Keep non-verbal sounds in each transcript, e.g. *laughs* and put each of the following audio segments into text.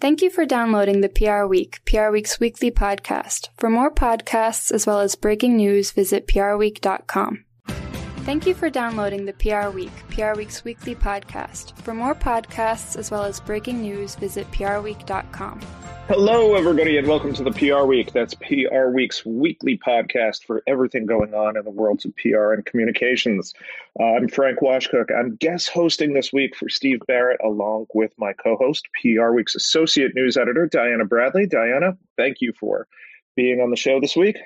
Thank you for downloading the PR Week, PR Week's weekly podcast. For more podcasts as well as breaking news, visit prweek.com. Thank you for downloading the PR Week, PR Week's weekly podcast. For more podcasts as well as breaking news, visit prweek.com. Hello, everybody, and welcome to the PR Week. That's PR Week's weekly podcast for everything going on in the worlds of PR and communications. Uh, I'm Frank Washkuch. I'm guest hosting this week for Steve Barrett, along with my co host, PR Week's associate news editor, Diana Bradley. Diana, thank you for being on the show this week.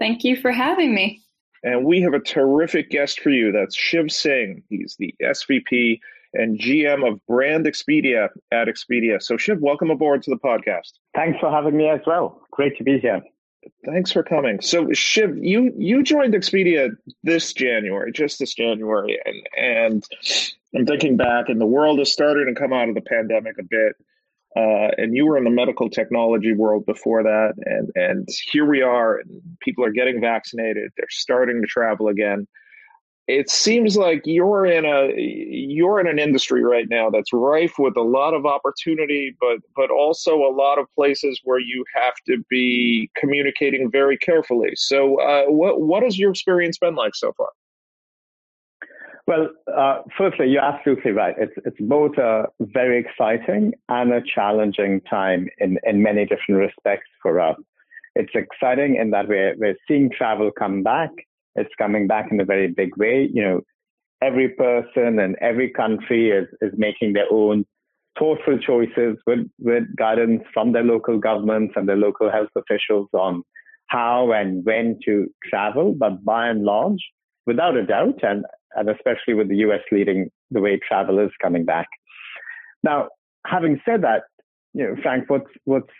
Thank you for having me. And we have a terrific guest for you. That's Shiv Singh. He's the SVP and GM of Brand Expedia at Expedia. So, Shiv, welcome aboard to the podcast. Thanks for having me as well. Great to be here. Thanks for coming. So, Shiv, you you joined Expedia this January, just this January, and and I'm thinking back, and the world has started to come out of the pandemic a bit. Uh, and you were in the medical technology world before that, and and here we are, and people are getting vaccinated. They're starting to travel again it seems like you're in a you're in an industry right now that's rife with a lot of opportunity but but also a lot of places where you have to be communicating very carefully so uh, what what has your experience been like so far well uh, firstly you're absolutely right it's it's both a very exciting and a challenging time in in many different respects for us it's exciting in that we're we're seeing travel come back it's coming back in a very big way. You know, every person and every country is, is making their own thoughtful choices with, with guidance from their local governments and their local health officials on how and when to travel. But by and large, without a doubt, and, and especially with the US leading the way travel is coming back. Now, having said that, you know, Frank, what's what's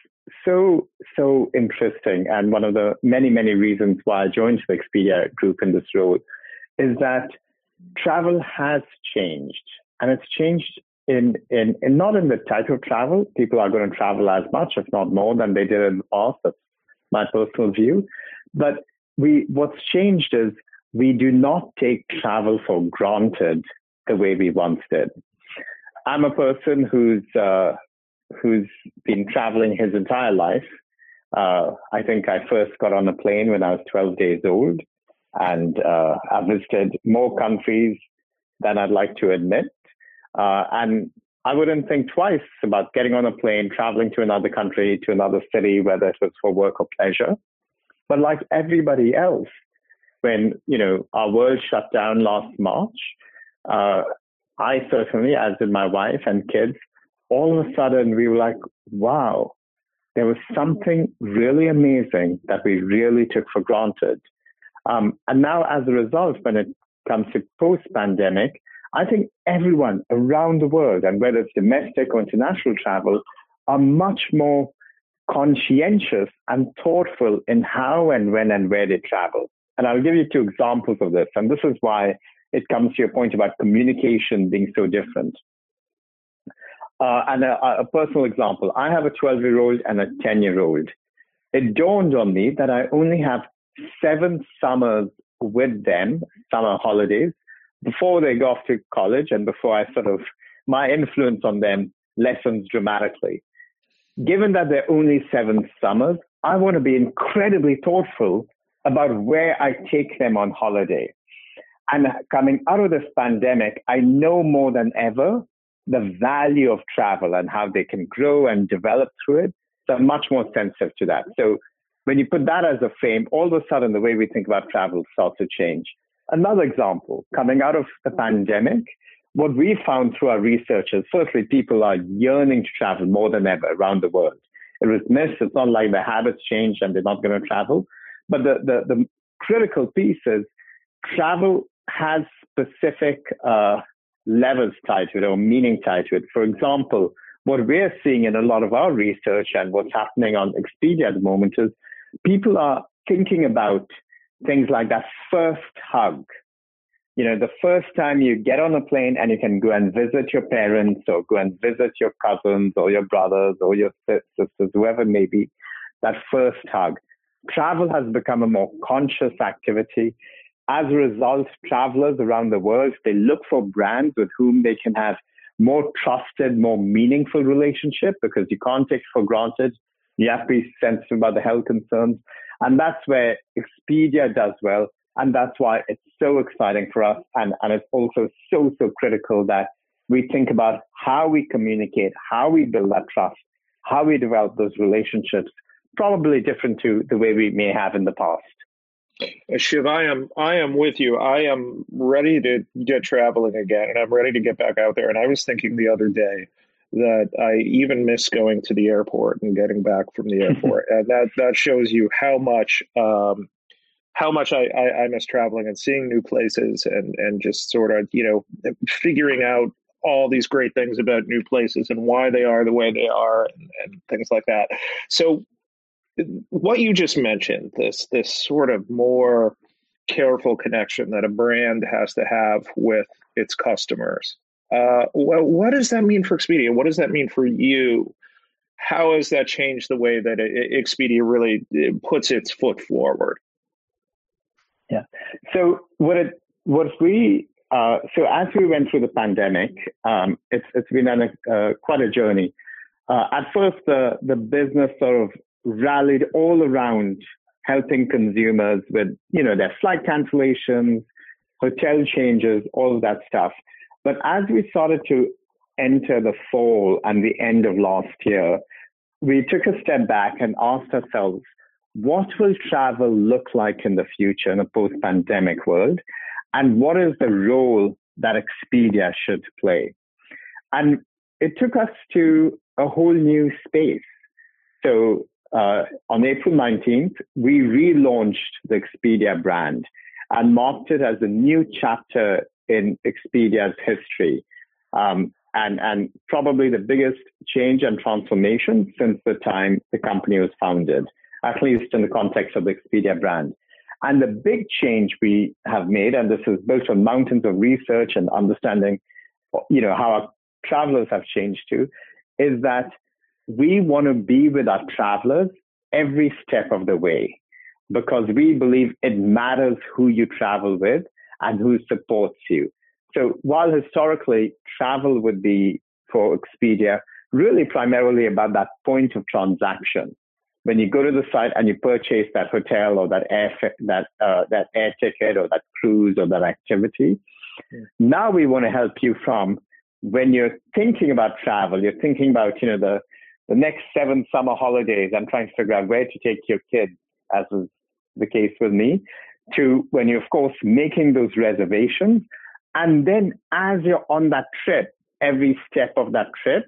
so so interesting, and one of the many many reasons why I joined the Expedia group in this role is that travel has changed, and it's changed in in, in not in the type of travel. People are going to travel as much, if not more, than they did in the past. That's my personal view. But we what's changed is we do not take travel for granted the way we once did. I'm a person who's uh, who's been traveling his entire life. Uh, I think I first got on a plane when I was 12 days old, and uh, I visited more countries than I'd like to admit. Uh, and I wouldn't think twice about getting on a plane, traveling to another country, to another city, whether it was for work or pleasure. But like everybody else, when you know our world shut down last March, uh, I certainly, as did my wife and kids, all of a sudden we were like, wow, there was something really amazing that we really took for granted. Um, and now, as a result, when it comes to post pandemic, I think everyone around the world, and whether it's domestic or international travel, are much more conscientious and thoughtful in how and when and where they travel. And I'll give you two examples of this. And this is why it comes to your point about communication being so different. Uh, and a, a, personal example I have a 12 year old and a 10 year old. It dawned on me that I only have seven summers with them, summer holidays, before they go off to college and before I sort of, my influence on them lessens dramatically. Given that there are only seven summers, I want to be incredibly thoughtful about where I take them on holiday. And coming out of this pandemic, I know more than ever the value of travel and how they can grow and develop through it. So I'm much more sensitive to that. So when you put that as a frame, all of a sudden the way we think about travel starts to change. Another example, coming out of the pandemic, what we found through our research is firstly, people are yearning to travel more than ever around the world. It was missed. It's not like the habits changed and they're not going to travel. But the, the, the critical piece is travel has specific uh, levels tied to it or meaning tied to it. For example, what we're seeing in a lot of our research and what's happening on Expedia at the moment is people are thinking about things like that first hug. You know, the first time you get on a plane and you can go and visit your parents or go and visit your cousins or your brothers or your sisters, whoever it may be, that first hug. Travel has become a more conscious activity. As a result, travelers around the world, they look for brands with whom they can have more trusted, more meaningful relationship because you can't take for granted. You have to be sensitive about the health concerns. And that's where Expedia does well. And that's why it's so exciting for us. And, and it's also so, so critical that we think about how we communicate, how we build that trust, how we develop those relationships, probably different to the way we may have in the past. Shiv, I am I am with you. I am ready to get traveling again, and I'm ready to get back out there. And I was thinking the other day that I even miss going to the airport and getting back from the *laughs* airport, and that that shows you how much um, how much I, I, I miss traveling and seeing new places and and just sort of you know figuring out all these great things about new places and why they are the way they are and, and things like that. So what you just mentioned, this this sort of more careful connection that a brand has to have with its customers. Uh, well, what does that mean for Expedia? What does that mean for you? How has that changed the way that Expedia really puts its foot forward? Yeah. So what it what we uh, so as we went through the pandemic, um, it's it's been uh, quite a journey. Uh, at first, the the business sort of rallied all around helping consumers with, you know, their flight cancellations, hotel changes, all of that stuff. But as we started to enter the fall and the end of last year, we took a step back and asked ourselves, what will travel look like in the future in a post-pandemic world? And what is the role that Expedia should play? And it took us to a whole new space. So uh, on April 19th, we relaunched the Expedia brand and marked it as a new chapter in Expedia's history. Um, and, and probably the biggest change and transformation since the time the company was founded, at least in the context of the Expedia brand. And the big change we have made, and this is built on mountains of research and understanding, you know, how our travelers have changed too, is that we want to be with our travelers every step of the way because we believe it matters who you travel with and who supports you. So while historically travel would be for Expedia really primarily about that point of transaction, when you go to the site and you purchase that hotel or that air that uh, that air ticket or that cruise or that activity, yeah. now we want to help you from when you're thinking about travel, you're thinking about you know the the next seven summer holidays, I'm trying to figure out where to take your kids, as was the case with me, to when you're, of course, making those reservations. And then as you're on that trip, every step of that trip,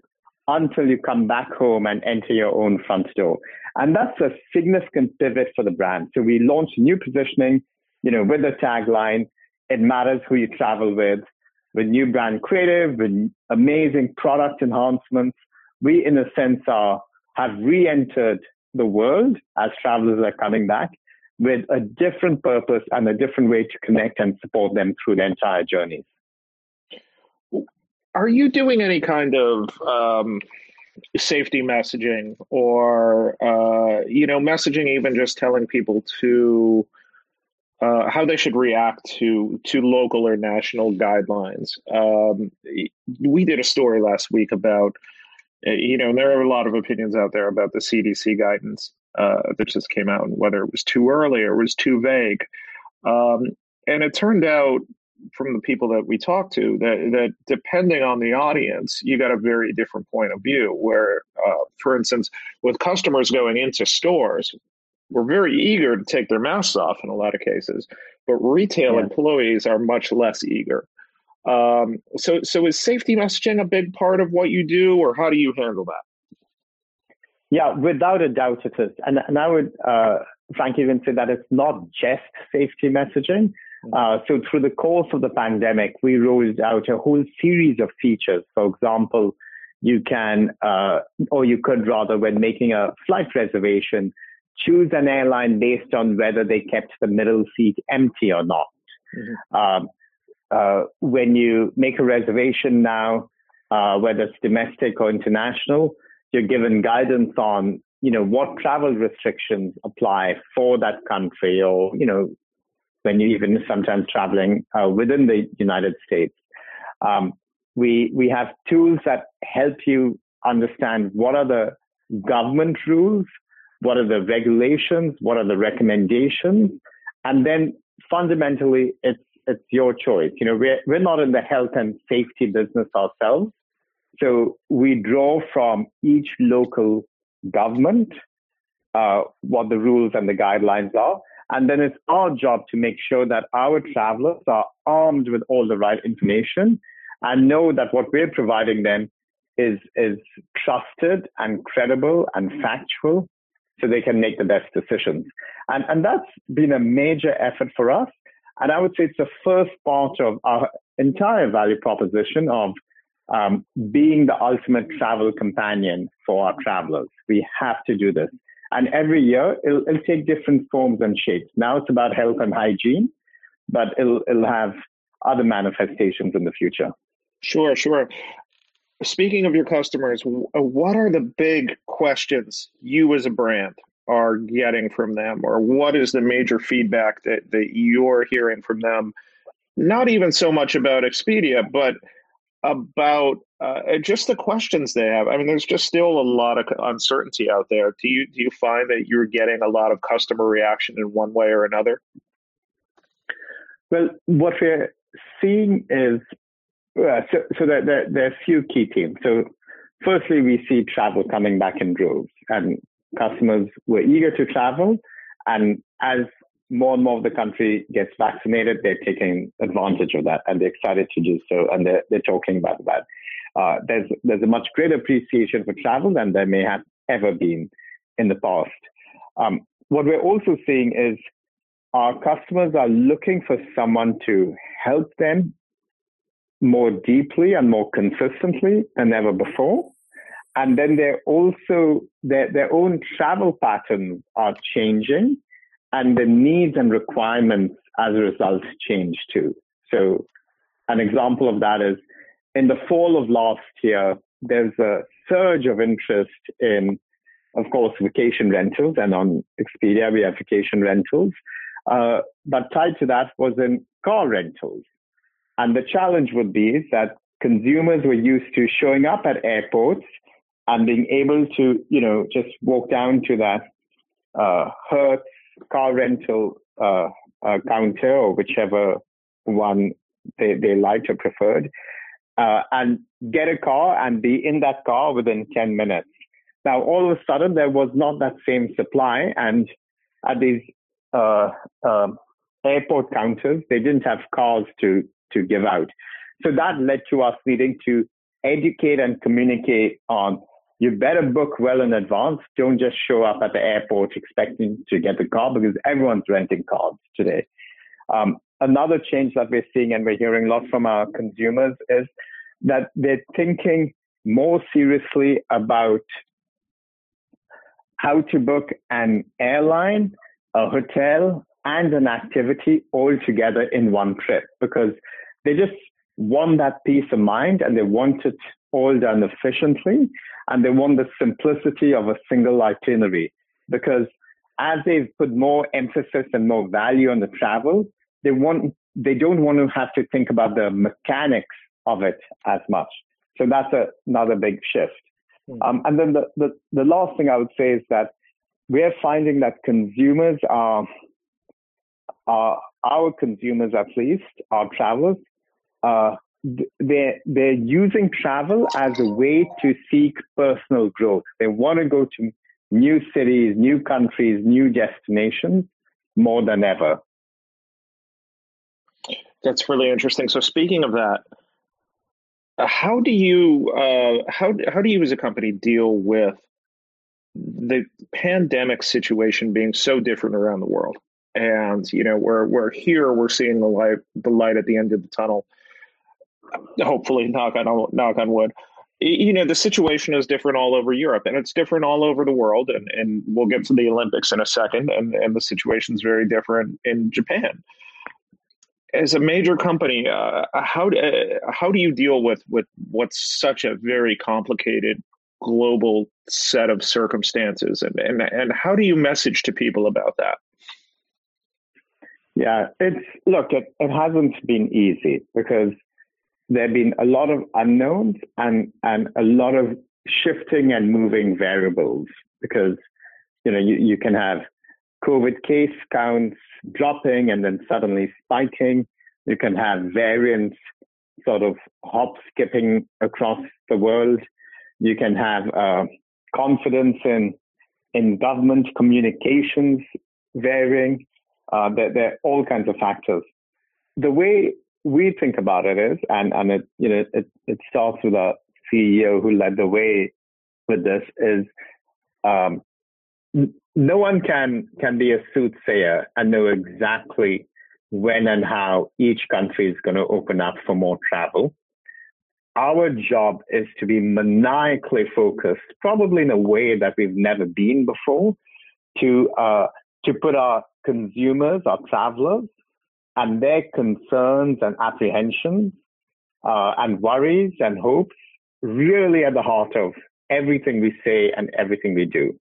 until you come back home and enter your own front door. And that's a significant pivot for the brand. So we launched new positioning, you know, with the tagline, it matters who you travel with, with new brand creative, with amazing product enhancements, we, in a sense, are have re-entered the world as travelers are coming back with a different purpose and a different way to connect and support them through their entire journeys. Are you doing any kind of um, safety messaging or, uh, you know, messaging even just telling people to uh, how they should react to to local or national guidelines? Um, we did a story last week about you know, there are a lot of opinions out there about the CDC guidance uh, that just came out and whether it was too early or was too vague. Um, and it turned out from the people that we talked to that, that depending on the audience, you got a very different point of view. Where, uh, for instance, with customers going into stores, we're very eager to take their masks off in a lot of cases, but retail yeah. employees are much less eager. Um, so, so is safety messaging a big part of what you do, or how do you handle that? Yeah, without a doubt it is. And, and I would, uh, frankly, even say that it's not just safety messaging. Mm-hmm. Uh, so through the course of the pandemic, we rolled out a whole series of features. For example, you can, uh, or you could rather, when making a flight reservation, choose an airline based on whether they kept the middle seat empty or not. Mm-hmm. Um, uh, when you make a reservation now, uh, whether it's domestic or international, you're given guidance on, you know, what travel restrictions apply for that country or, you know, when you're even sometimes traveling uh, within the United States. Um, We, we have tools that help you understand what are the government rules, what are the regulations, what are the recommendations, and then fundamentally it's it's your choice. You know, we're we're not in the health and safety business ourselves. So we draw from each local government uh, what the rules and the guidelines are. And then it's our job to make sure that our travelers are armed with all the right information and know that what we're providing them is, is trusted and credible and factual so they can make the best decisions. And, and that's been a major effort for us. And I would say it's the first part of our entire value proposition of um, being the ultimate travel companion for our travelers. We have to do this. And every year it'll, it'll take different forms and shapes. Now it's about health and hygiene, but it'll, it'll have other manifestations in the future. Sure, sure. Speaking of your customers, what are the big questions you as a brand are getting from them, or what is the major feedback that, that you're hearing from them? Not even so much about Expedia, but about uh, just the questions they have. I mean, there's just still a lot of uncertainty out there. Do you do you find that you're getting a lot of customer reaction in one way or another? Well, what we're seeing is uh, so, so there, there, there are a few key themes. So, firstly, we see travel coming back in droves, and customers were eager to travel. And as more and more of the country gets vaccinated, they're taking advantage of that and they're excited to do so. And they're, they're talking about that. Uh, there's, there's a much greater appreciation for travel than there may have ever been in the past. Um, what we're also seeing is our customers are looking for someone to help them more deeply and more consistently than ever before. And then they're also, their, their own travel patterns are changing and the needs and requirements as a result change too. So an example of that is in the fall of last year, there's a surge of interest in, of course, vacation rentals, and on Expedia we have vacation rentals. Uh, but tied to that was in car rentals. And the challenge would be that consumers were used to showing up at airports and being able to, you know, just walk down to that uh, Hertz car rental uh, uh, counter or whichever one they, they liked or preferred, uh, and get a car and be in that car within 10 minutes. Now, all of a sudden, there was not that same supply, and at these uh, uh, airport counters, they didn't have cars to, to give out. So that led to us needing to educate and communicate on you better book well in advance. Don't just show up at the airport expecting to get the car because everyone's renting cars today. Um, another change that we're seeing and we're hearing a lot from our consumers is that they're thinking more seriously about how to book an airline, a hotel, and an activity all together in one trip because they just want that peace of mind and they want it all done efficiently and they want the simplicity of a single itinerary because as they've put more emphasis and more value on the travel, they want they don't want to have to think about the mechanics of it as much. So that's a, another big shift. Mm-hmm. Um, and then the, the, the last thing I would say is that we're finding that consumers are, are our consumers at least, our travelers, uh, they're, they're using travel as a way to seek personal growth. They want to go to new cities, new countries, new destinations more than ever. That's really interesting. So, speaking of that, uh, how do you uh, how how do you as a company deal with the pandemic situation being so different around the world? And you know, we're we're here, we're seeing the light the light at the end of the tunnel hopefully knock on knock on wood. You know the situation is different all over Europe and it's different all over the world and, and we'll get to the Olympics in a second and, and the situation is very different in Japan. As a major company uh, how uh, how do you deal with with what's such a very complicated global set of circumstances and, and and how do you message to people about that? Yeah it's look it, it hasn't been easy because there have been a lot of unknowns and, and a lot of shifting and moving variables because, you know, you, you can have COVID case counts dropping and then suddenly spiking. You can have variants sort of hop skipping across the world. You can have uh, confidence in in government communications varying. Uh, there, there, are all kinds of factors. The way we think about it is, and, and it, you know, it, it starts with a CEO who led the way with this is, um, no one can, can be a soothsayer and know exactly when and how each country is going to open up for more travel. Our job is to be maniacally focused, probably in a way that we've never been before, to uh, to put our consumers, our travelers, and their concerns and apprehensions uh, and worries and hopes really at the heart of everything we say and everything we do.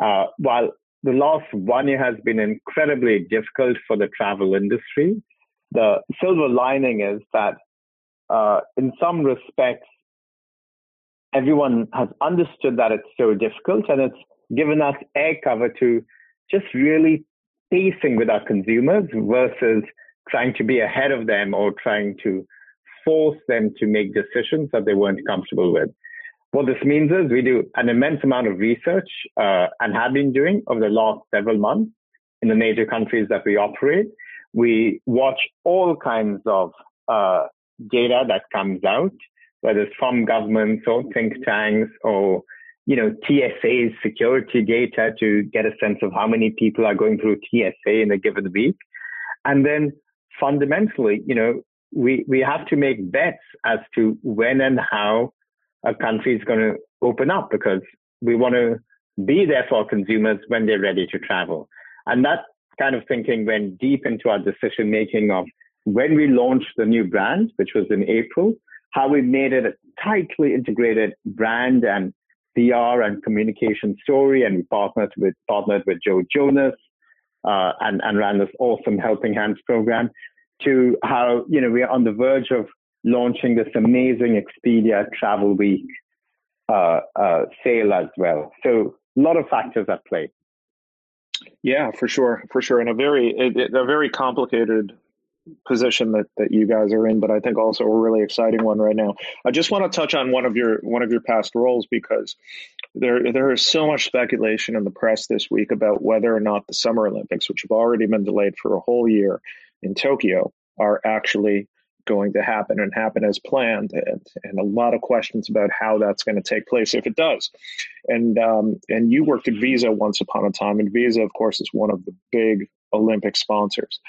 Uh, while the last one year has been incredibly difficult for the travel industry, the silver lining is that uh, in some respects, everyone has understood that it's so difficult and it's given us air cover to just really pacing with our consumers versus trying to be ahead of them or trying to force them to make decisions that they weren't comfortable with. What this means is we do an immense amount of research uh, and have been doing over the last several months in the major countries that we operate. We watch all kinds of uh, data that comes out, whether it's from governments or think tanks or you know, TSA's security data to get a sense of how many people are going through TSA in a given week. And then fundamentally, you know, we, we have to make bets as to when and how a country is going to open up because we want to be there for consumers when they're ready to travel. And that kind of thinking went deep into our decision making of when we launched the new brand, which was in April, how we made it a tightly integrated brand and PR and communication story, and we partnered with partnered with Joe Jonas uh, and and ran this awesome Helping Hands program. To how you know we're on the verge of launching this amazing Expedia Travel Week uh, uh, sale as well. So a lot of factors at play. Yeah, for sure, for sure, and a very a very complicated position that, that you guys are in, but I think also a really exciting one right now. I just want to touch on one of your one of your past roles because there there is so much speculation in the press this week about whether or not the Summer Olympics, which have already been delayed for a whole year in Tokyo, are actually going to happen and happen as planned, and, and a lot of questions about how that's going to take place if it does. And um, and you worked at Visa once upon a time, and Visa, of course, is one of the big Olympic sponsors.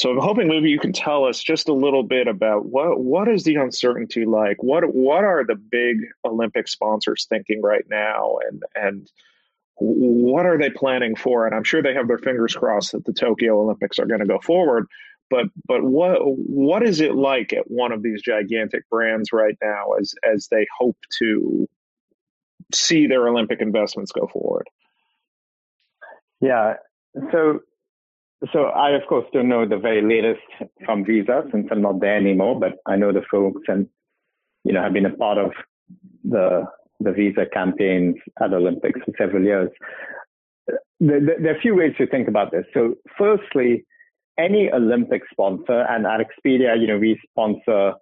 So I'm hoping maybe you can tell us just a little bit about what what is the uncertainty like? What what are the big Olympic sponsors thinking right now, and and what are they planning for? And I'm sure they have their fingers crossed that the Tokyo Olympics are going to go forward. But but what what is it like at one of these gigantic brands right now as as they hope to see their Olympic investments go forward? Yeah. So so I, of course, don't know the very latest from Visa since I'm not there anymore, but I know the folks and, you know, have been a part of the, the Visa campaigns at Olympics for several years. There, there, are a few ways to think about this. So firstly, any Olympic sponsor, and at Expedia, you know, we sponsor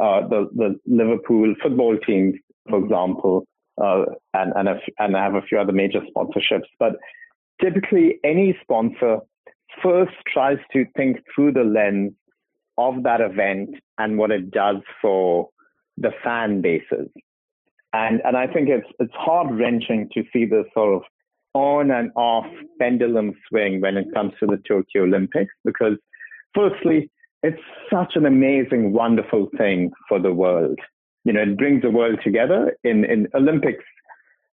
uh, the, the Liverpool football team, for example, uh, and, and, a, and I have a few other major sponsorships. But typically, any sponsor first tries to think through the lens of that event and what it does for the fan bases. And, and I think it's, it's heart wrenching to see this sort of on and off pendulum swing when it comes to the Tokyo Olympics, because firstly, it's such an amazing, wonderful thing for the world. You know, it brings the world together in, in Olympics.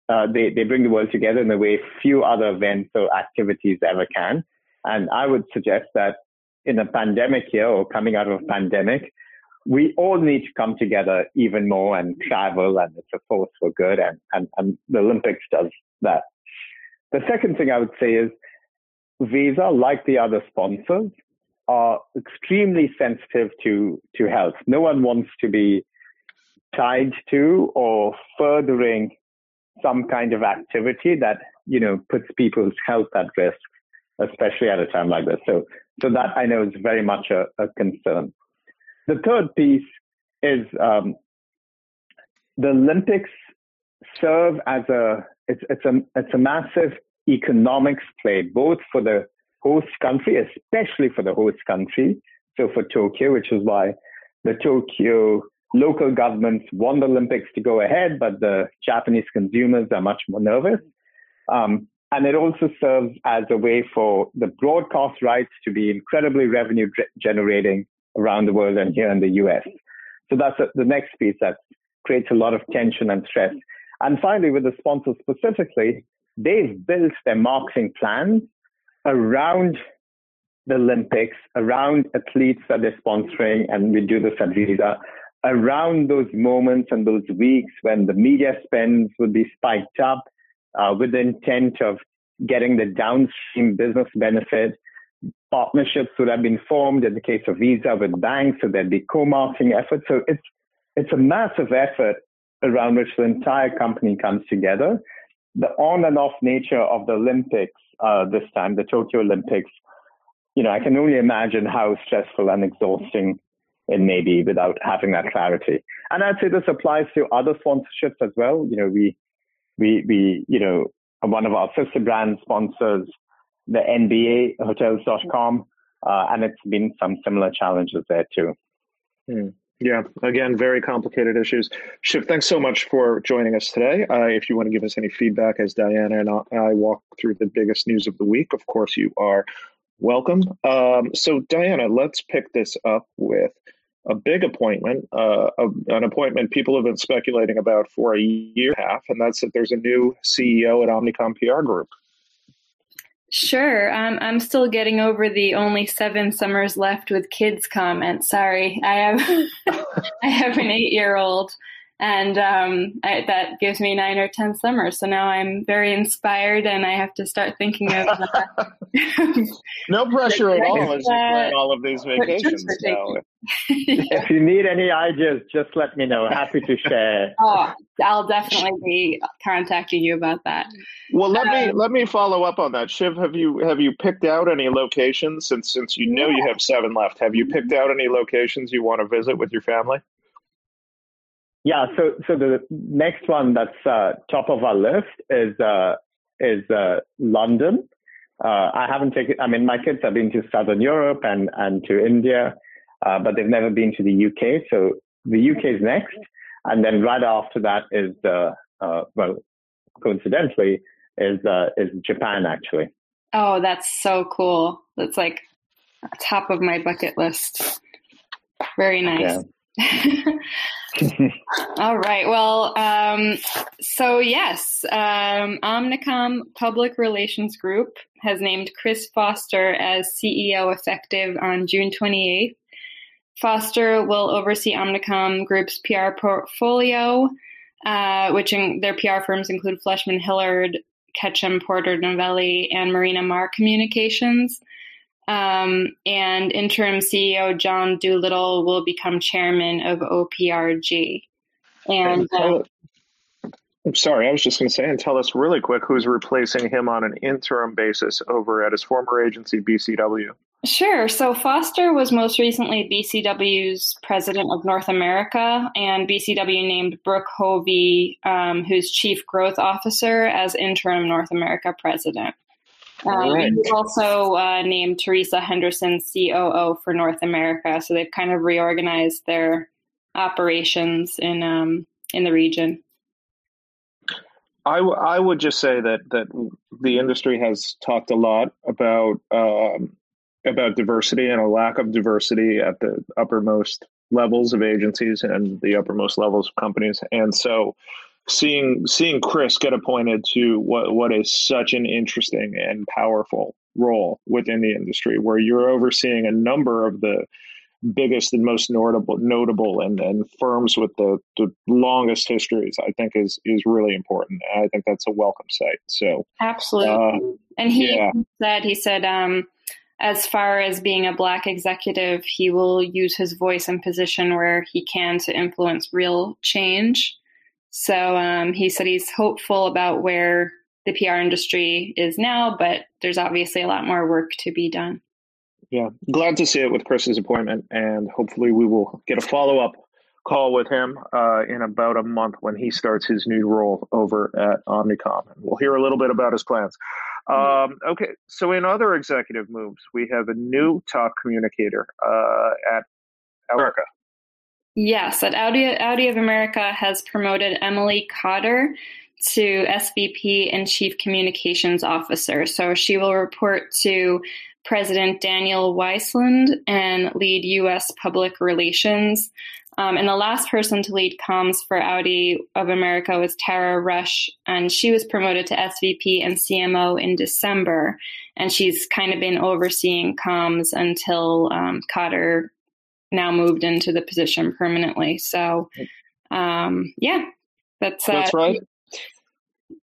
Uh, they, they bring the world together in a way few other events or activities ever can. And I would suggest that in a pandemic year or coming out of a pandemic, we all need to come together even more and travel, and it's a force for good. And, and, and the Olympics does that. The second thing I would say is Visa, like the other sponsors, are extremely sensitive to, to health. No one wants to be tied to or furthering some kind of activity that, you know, puts people's health at risk, especially at a time like this. So, so that I know is very much a, a concern. The third piece is um, the Olympics serve as a it's it's a it's a massive economics play both for the host country, especially for the host country. So for Tokyo, which is why the Tokyo local governments want the Olympics to go ahead, but the Japanese consumers are much more nervous. Um, and it also serves as a way for the broadcast rights to be incredibly revenue generating around the world and here in the US. So that's the next piece that creates a lot of tension and stress. And finally, with the sponsors specifically, they've built their marketing plans around the Olympics, around athletes that they're sponsoring, and we do this at Visa, around those moments and those weeks when the media spends would be spiked up uh, with the intent of getting the downstream business benefit. Partnerships would have been formed in the case of Visa with banks, so there'd be co-marketing efforts. So it's it's a massive effort around which the entire company comes together. The on and off nature of the Olympics uh, this time, the Tokyo Olympics, you know, I can only imagine how stressful and exhausting it may be without having that clarity. And I'd say this applies to other sponsorships as well. You know, we, we, we, you know, one of our sister brand sponsors, the NBA hotels.com, uh, and it's been some similar challenges there too. Hmm. Yeah, again, very complicated issues. Shiv, thanks so much for joining us today. Uh, if you want to give us any feedback as Diana and I walk through the biggest news of the week, of course, you are welcome. Um, so, Diana, let's pick this up with a big appointment, uh, a, an appointment people have been speculating about for a year and a half, and that's that there's a new CEO at Omnicom PR Group. Sure. Um, I'm still getting over the only seven summers left with kids comment. Sorry, I have *laughs* I have an eight year old, and um, I, that gives me nine or ten summers. So now I'm very inspired, and I have to start thinking of. Uh, *laughs* no *laughs* pressure at all as you plan all of these *laughs* vacations. If you need any ideas, just let me know. Happy to share. Oh, I'll definitely be contacting you about that. Well, let um, me let me follow up on that. Shiv, have you have you picked out any locations since since you know yeah. you have seven left? Have you picked out any locations you want to visit with your family? Yeah, so so the next one that's uh, top of our list is uh, is uh, London. Uh, I haven't taken. I mean, my kids have been to Southern Europe and and to India, uh, but they've never been to the UK. So the UK is next, and then right after that is the uh, well, coincidentally, is is Japan actually. Oh, that's so cool! That's like top of my bucket list. Very nice. Yeah. *laughs* *laughs* All right. Well, um, so yes, um, Omnicom Public Relations Group has named Chris Foster as CEO effective on June 28th. Foster will oversee Omnicom Group's PR portfolio, uh, which in, their PR firms include Fleishman Hillard, Ketchum Porter Novelli, and Marina Maher Communications. Um, and interim CEO John Doolittle will become chairman of OPRG. And uh, I'm sorry, I was just going to say, and tell us really quick who's replacing him on an interim basis over at his former agency, BCW. Sure. So Foster was most recently BCW's president of North America, and BCW named Brooke Hovey, um, who's chief growth officer, as interim North America president. Um, right. Also uh, named Teresa Henderson COO for North America, so they've kind of reorganized their operations in um, in the region. I, w- I would just say that that the industry has talked a lot about um, about diversity and a lack of diversity at the uppermost levels of agencies and the uppermost levels of companies, and so seeing seeing Chris get appointed to what what is such an interesting and powerful role within the industry, where you're overseeing a number of the biggest and most notable notable and, and firms with the, the longest histories, I think is is really important. I think that's a welcome sight. So absolutely. Uh, and he yeah. said he said um, as far as being a black executive, he will use his voice and position where he can to influence real change. So um, he said he's hopeful about where the PR industry is now, but there's obviously a lot more work to be done. Yeah, glad to see it with Chris's appointment, and hopefully we will get a follow up call with him uh, in about a month when he starts his new role over at Omnicom. And we'll hear a little bit about his plans. Um, okay, so in other executive moves, we have a new top communicator uh, at America. Yes, at Audi, Audi of America has promoted Emilie Cotter to SVP and Chief Communications Officer. So she will report to President Daniel Weissland and lead U.S. public relations. Um, and the last person to lead comms for Audi of America was Tara Rush, and she was promoted to SVP and CMO in December. And she's kind of been overseeing comms until um, Cotter now moved into the position permanently. So, um, yeah, that's uh, that's right.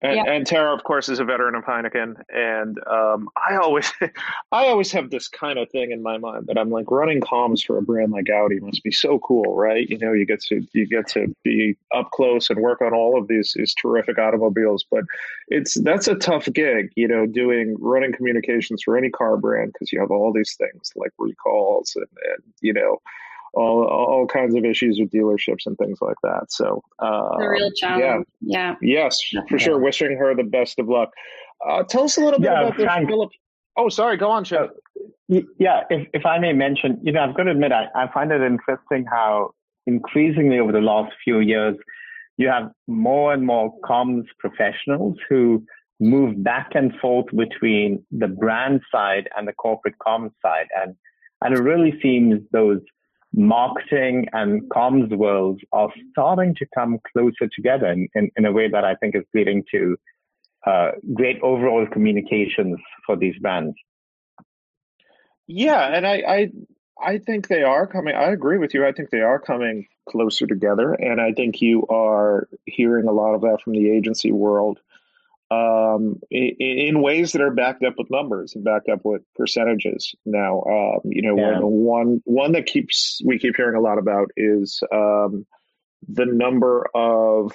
And, yeah. and, Tara, of course, is a veteran of Heineken, and um, I always, *laughs* I always have this kind of thing in my mind that I'm like running comms for a brand like Audi must be so cool, right? You know, you get to you get to be up close and work on all of these these terrific automobiles, but it's that's a tough gig, you know, doing running communications for any car brand because you have all these things like recalls and, and you know all all kinds of issues with dealerships and things like that. So uh, the real challenge. Yeah. yeah. Yes, for sure. Wishing her the best of luck. Uh, tell us a little bit yeah, about this, Philip. Oh, sorry. Go on, Shiv. Yeah, if, if I may mention, you know, I've got to admit, I, I find it interesting how increasingly over the last few years, you have more and more comms professionals who move back and forth between the brand side and the corporate comms side. And, and it really seems those marketing and comms worlds are starting to come closer together in, in, in a way that I think is leading to uh, great overall communications for these brands. Yeah, and I, I I think they are coming. I agree with you. I think they are coming closer together, and I think you are hearing a lot of that from the agency world um, in, in, ways that are backed up with numbers and backed up with percentages. Now, um, you know, yeah. one one that keeps we keep hearing a lot about is um, the number of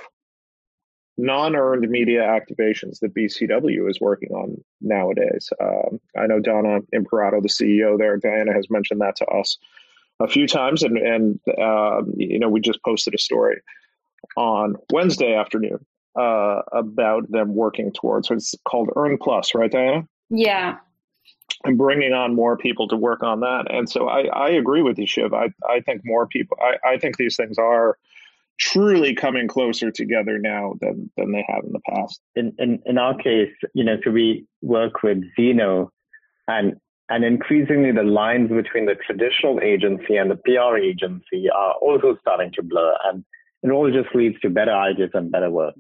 non-earned media activations that BCW is working on nowadays. Um, I know Donna Imperato, the CEO there, Diana has mentioned that to us a few times, and and uh, you know, we just posted a story on Wednesday afternoon uh, about them working towards. So it's called Earn Plus, right, Diana? Yeah. And bringing on more people to work on that. And so I, I agree with you, Shiv. I, I think more people, I, I think these things are truly coming closer together now than, than they have in the past. In, in, in our case, you know, so we work with Zeno and and increasingly the lines between the traditional agency and the PR agency are also starting to blur and it all just leads to better ideas and better work.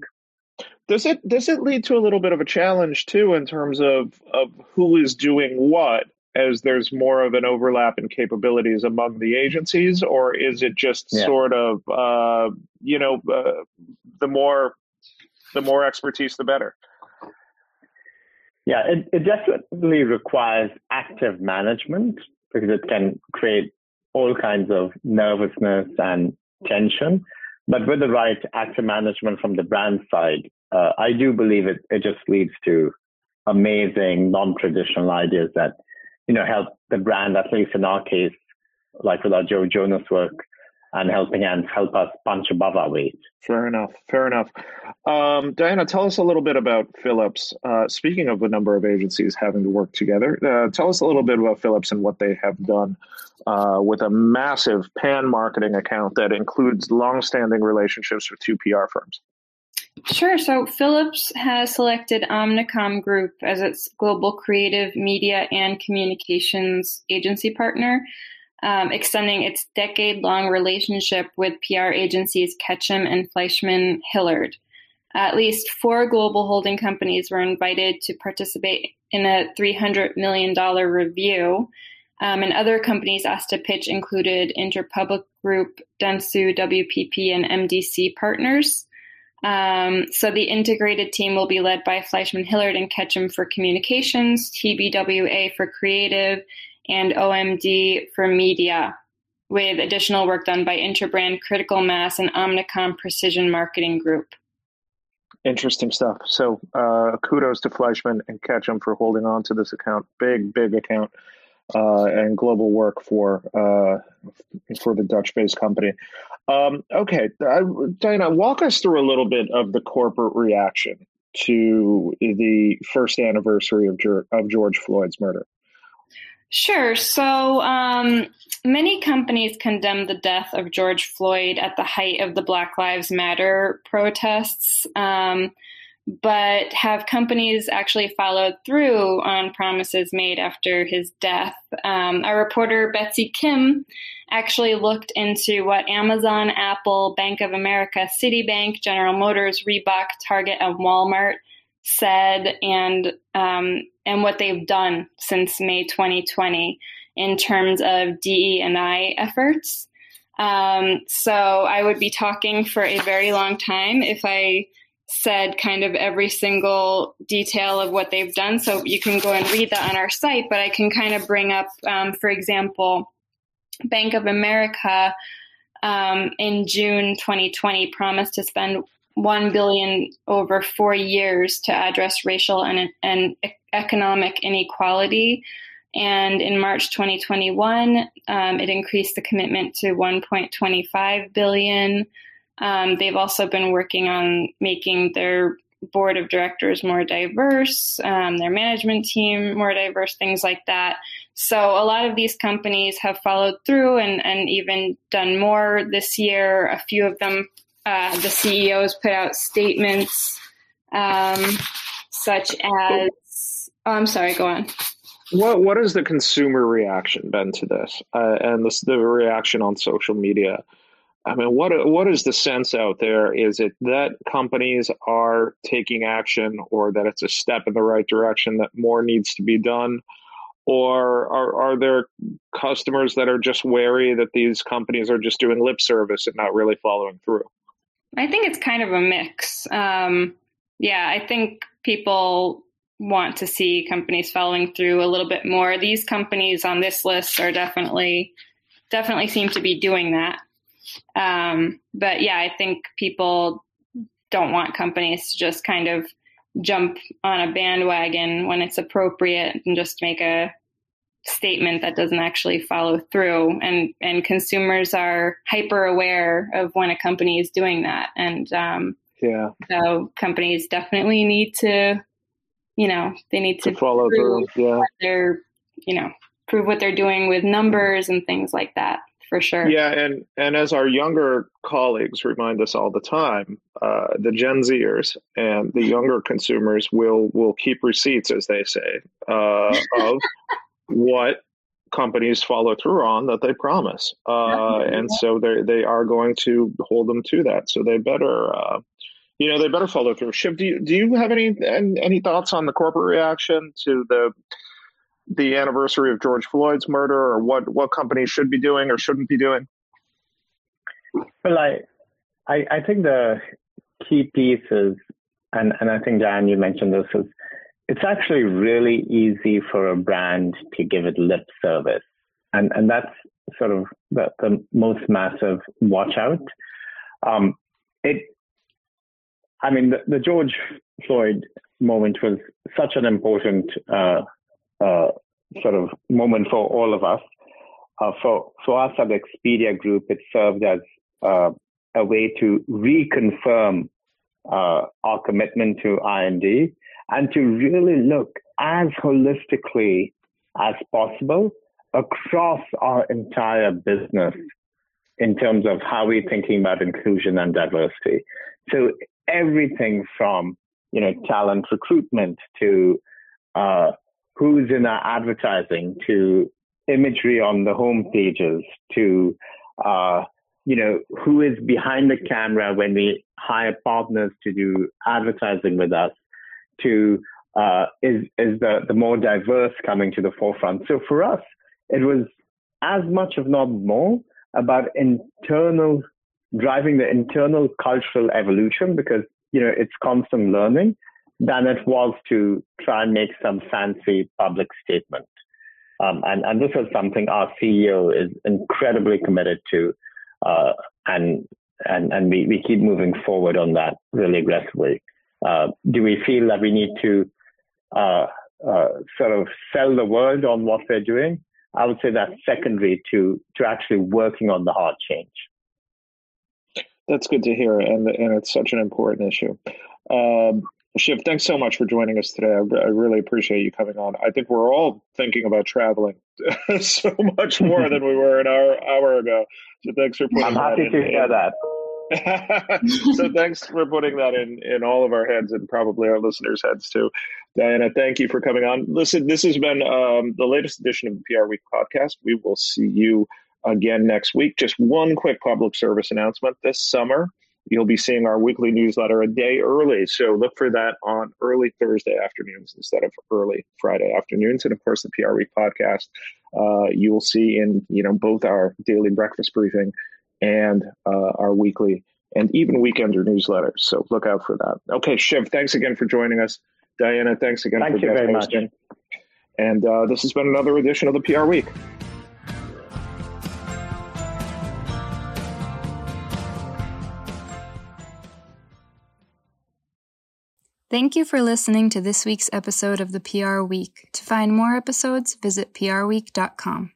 Does it does it lead to a little bit of a challenge too in terms of of who is doing what as there's more of an overlap in capabilities among the agencies, or is it just yeah. sort of uh, you know uh, the more the more expertise the better? Yeah, it, it definitely requires active management because it can create all kinds of nervousness and tension. But with the right active management from the brand side, uh, I do believe it, it just leads to amazing non-traditional ideas that, you know, help the brand, at least in our case, like with our Joe Jonas work, and helping and help us punch above our weight. Fair enough. Fair enough. Um, Diana, tell us a little bit about Philips. Uh, speaking of the number of agencies having to work together, uh, tell us a little bit about Philips and what they have done uh, with a massive pan marketing account that includes long-standing relationships with two PR firms. Sure. So Philips has selected Omnicom Group as its global creative media and communications agency partner, um, extending its decade long relationship with PR agencies Ketchum and Fleishman Hillard. At least four global holding companies were invited to participate in a $300 million review. Um, and other companies asked to pitch included Interpublic Group, Dentsu, WPP, and MDC Partners. Um, so the integrated team will be led by Fleishman Hillard and Ketchum for communications, TBWA for creative, and OMD for media, with additional work done by Interbrand, Critical Mass, and Omnicom Precision Marketing Group. Interesting stuff. So uh, kudos to Fleishman and Ketchum for holding on to this account. Big, big account uh, and global work for uh, for the Dutch-based company. Um, okay, I, Diana, walk us through a little bit of the corporate reaction to the first anniversary of, of George Floyd's murder. Sure. So um, many companies condemned the death of George Floyd at the height of the Black Lives Matter protests. Um, but have companies actually followed through on promises made after his death? Um, our reporter Betsy Kim actually looked into what Amazon, Apple, Bank of America, Citibank, General Motors, Reebok, Target, and Walmart said, and um, and what they've done since May 2020 in terms of DE and I efforts. Um, so I would be talking for a very long time if I said kind of every single detail of what they've done. So you can go and read that on our site, but I can kind of bring up, um, for example, Bank of America um, in June 2020 promised to spend 1 billion over four years to address racial and, and economic inequality. And in March 2021, um, it increased the commitment to 1.25 billion. Um, they've also been working on making their board of directors more diverse, um, their management team more diverse, things like that. So a lot of these companies have followed through and, and even done more this year. A few of them, uh, the CEOs put out statements um, such as, oh, I'm sorry, go on. What what has the consumer reaction been to this, uh, and this, the reaction on social media? I mean, what what is the sense out there? Is it that companies are taking action, or that it's a step in the right direction that more needs to be done, or are are there customers that are just wary that these companies are just doing lip service and not really following through? I think it's kind of a mix. Um, yeah, I think people want to see companies following through a little bit more. These companies on this list are definitely definitely seem to be doing that. Um, but yeah, I think people don't want companies to just kind of jump on a bandwagon when it's appropriate and just make a statement that doesn't actually follow through. And and consumers are hyper aware of when a company is doing that. And um, yeah. so companies definitely need to you know they need to, to follow through yeah. they're you know prove what they're doing with numbers and things like that for sure. Yeah, and and as our younger colleagues remind us all the time, uh, the Gen Zers and the younger consumers will will keep receipts, as they say, uh, *laughs* of what companies follow through on that they promise, uh, and so they they are going to hold them to that. So they better. Uh, you know they better follow through. Shiv, do you do you have any any thoughts on the corporate reaction to the the anniversary of George Floyd's murder, or what what companies should be doing or shouldn't be doing? Well, I I, I think the key piece is, and and I think Dan, you mentioned this is, it's actually really easy for a brand to give it lip service, and and that's sort of the, the most massive watch out. Um, it, I mean, the, the George Floyd moment was such an important uh, uh, sort of moment for all of us. Uh, for for us at the Expedia Group, it served as uh, a way to reconfirm uh, our commitment to I&D and to really look as holistically as possible across our entire business in terms of how we're thinking about inclusion and diversity. So everything from you know talent recruitment to uh, who's in our advertising to imagery on the home pages to uh, you know who is behind the camera when we hire partners to do advertising with us to uh, is is the the more diverse coming to the forefront. So for us it was as much if not more about internal driving the internal cultural evolution because you know, it's constant learning than it was to try and make some fancy public statement. Um, and, and this is something our CEO is incredibly committed to, uh, and and and we, we keep moving forward on that really aggressively. Uh, do we feel that we need to uh, uh, sort of sell the world on what we're doing? I would say that's secondary to to actually working on the hard change. That's good to hear, and and it's such an important issue. Um, Shiv, thanks so much for joining us today. I, I, really appreciate you coming on. I think we're all thinking about traveling *laughs* so much more than we were an hour hour ago. So thanks for putting. I'm happy in, to hear that. *laughs* so thanks for putting that in in all of our heads and probably our listeners' heads too. Diana, thank you for coming on. Listen, this has been um, the latest edition of the PR Week podcast. We will see you again next week. Just one quick public service announcement this summer. You'll be seeing our weekly newsletter a day early. So look for that on early Thursday afternoons instead of early Friday afternoons. And of course, the PR Week podcast, uh, you will see in, you know, both our daily breakfast briefing and uh, our weekly and even weekender newsletters. So look out for that. Okay, Shiv, thanks again for joining us. Diana, thanks again Thank for you very hosting. much. And uh, this has been another edition of the PR Week. Thank you for listening to this week's episode of the PR Week. To find more episodes, visit prweek.com.